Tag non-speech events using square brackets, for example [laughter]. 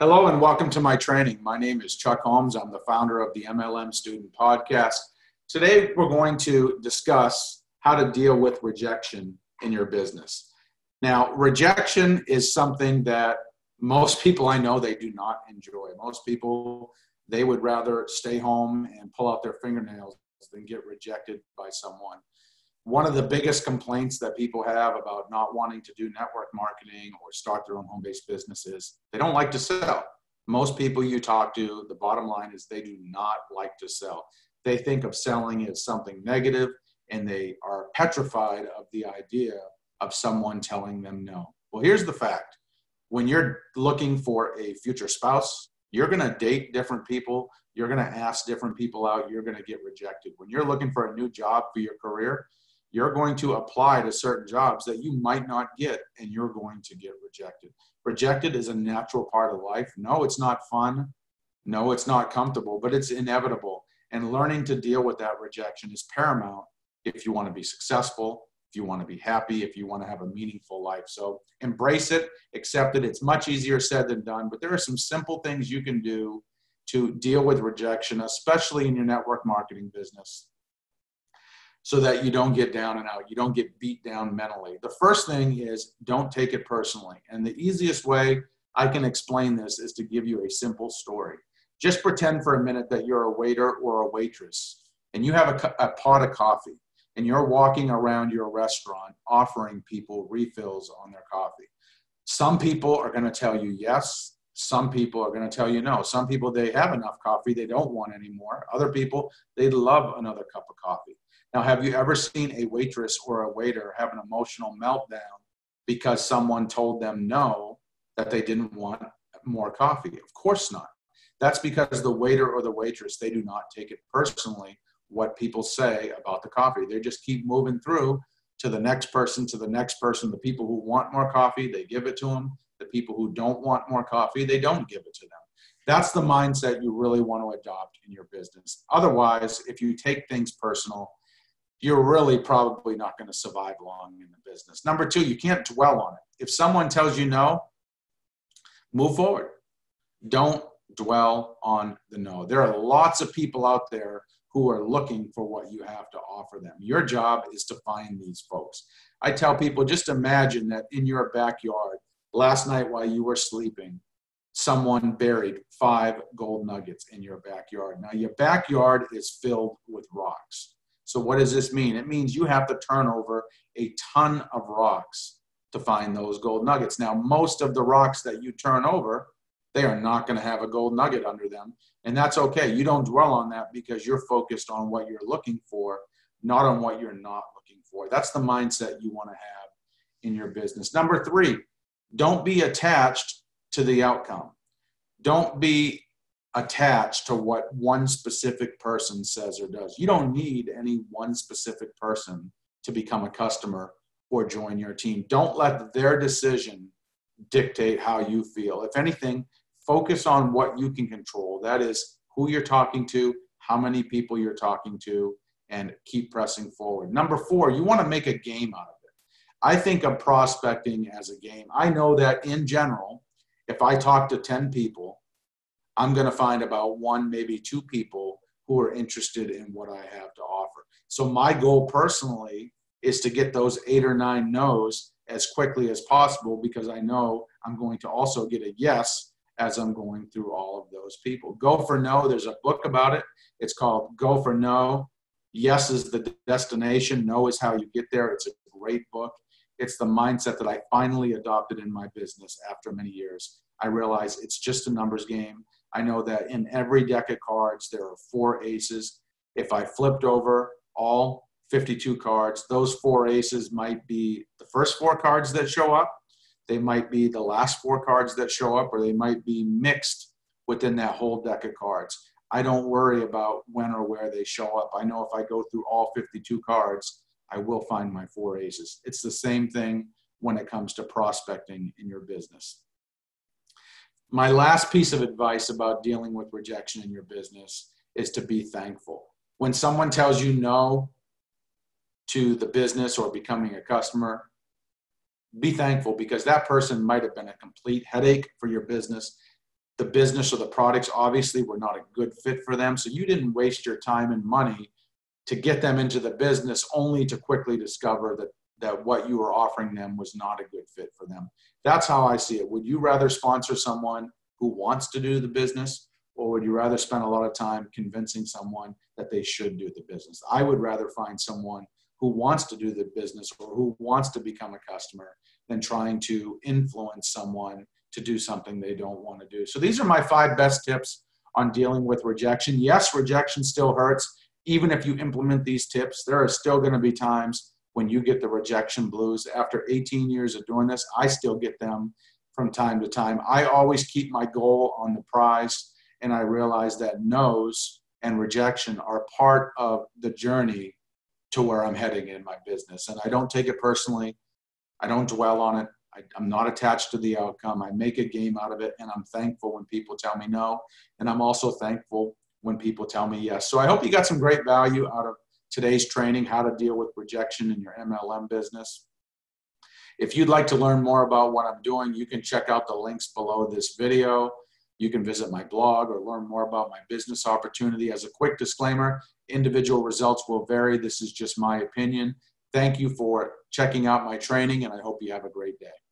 Hello and welcome to my training. My name is Chuck Holmes. I'm the founder of the MLM Student Podcast. Today we're going to discuss how to deal with rejection in your business. Now, rejection is something that most [laughs] people I know they do not enjoy. Most people they would rather stay home and pull out their fingernails than get rejected by someone one of the biggest complaints that people have about not wanting to do network marketing or start their own home based business is they don't like to sell. Most people you talk to, the bottom line is they do not like to sell. They think of selling as something negative and they are petrified of the idea of someone telling them no. Well, here's the fact when you're looking for a future spouse, you're going to date different people, you're going to ask different people out, you're going to get rejected. When you're looking for a new job for your career, you're going to apply to certain jobs that you might not get and you're going to get rejected. Rejected is a natural part of life. No, it's not fun. No, it's not comfortable, but it's inevitable. And learning to deal with that rejection is paramount if you want to be successful, if you want to be happy, if you want to have a meaningful life. So embrace it, accept it. It's much easier said than done, but there are some simple things you can do to deal with rejection, especially in your network marketing business so that you don't get down and out. You don't get beat down mentally. The first thing is don't take it personally. And the easiest way I can explain this is to give you a simple story. Just pretend for a minute that you're a waiter or a waitress and you have a, a pot of coffee and you're walking around your restaurant offering people refills on their coffee. Some people are going to tell you yes. Some people are going to tell you no. Some people, they have enough coffee, they don't want any more. Other people, they love another cup of coffee. Now, have you ever seen a waitress or a waiter have an emotional meltdown because someone told them no, that they didn't want more coffee? Of course not. That's because the waiter or the waitress, they do not take it personally what people say about the coffee. They just keep moving through to the next person, to the next person. The people who want more coffee, they give it to them. The people who don't want more coffee, they don't give it to them. That's the mindset you really want to adopt in your business. Otherwise, if you take things personal, you're really probably not going to survive long in the business. Number two, you can't dwell on it. If someone tells you no, move forward. Don't dwell on the no. There are lots of people out there who are looking for what you have to offer them. Your job is to find these folks. I tell people just imagine that in your backyard, last night while you were sleeping, someone buried five gold nuggets in your backyard. Now, your backyard is filled with rocks so what does this mean? It means you have to turn over a ton of rocks to find those gold nuggets. Now, most of the rocks that you turn over, they are not going to have a gold nugget under them. And that's okay. You don't dwell on that because you're focused on what you're looking for, not on what you're not looking for. That's the mindset you want to have in your business. Number three, don't be attached to the outcome. Don't be attached to what one specific person says or does. You don't need any one specific person to become a customer or join your team. Don't let their decision dictate how you feel. If anything, focus on what you can control. That is who you're talking to, how many people you're talking to, and keep pressing forward. Number four, you want to make a game out of it. I think of prospecting as a game. I know that in general, if I talk to 10 people, I'm going to find about one, maybe two people who are interested in what I have to offer. So my goal personally is to get those eight or nine no's as quickly as possible because I know I'm going to also get a yes as I'm going through all of those people. Go for no, there's a book about it. It's called Go for No. Yes is the destination, no is how you get there. It's a great book. It's the mindset that I finally adopted in my business after many years. I realize it's just a numbers game. I know that in every deck of cards, there are four aces. If I flipped over all 52 cards, those four aces might be the first four cards that show up. They might be the last four cards that show up, or they might be mixed within that whole deck of cards. I don't worry about when or where they show up. I know if I go through all 52 cards, I will find my four aces. It's the same thing when it comes to prospecting in your business my last piece of advice about dealing with rejection in your business is to be thankful. When someone tells you no to the business or becoming a customer, be thankful because that person might have been a complete headache for your business. the business or the products obviously were not a good fit for them. So you didn't waste your time and money to get them into the business only to quickly discover that that what you were offering them was not a good fit for them. That's how I see it. Would you rather sponsor someone who wants to do the business or would you rather spend a lot of time convincing someone that they should do the business? I would rather find someone who wants to do the business or who wants to become a customer than trying to influence someone to do something they don't want to do. So these are my five best tips on dealing with rejection. Yes, rejection still hurts. Even if you implement these tips, there are still going to be times when you get the rejection blues. After 18 years of doing this, I still get them from time to time. I always keep my goal on the prize, and I realize that no's and rejection are part of the journey to where I'm heading in my business. And I don't take it personally. I don't dwell on it. I, am not attached to the outcome. I make a game out of it, and I'm thankful when people tell me no. And I'm also thankful when people tell me yes. So I hope you got some great value out of today's training, how to deal with rejection in your MLM business. If you'd like to learn more about what I'm doing, you can check out the links below this video. You can visit my blog or learn more about my business opportunity. As a quick disclaimer, individual results will vary. This is just my opinion. Thank you for checking out my training, and I hope you have a great day.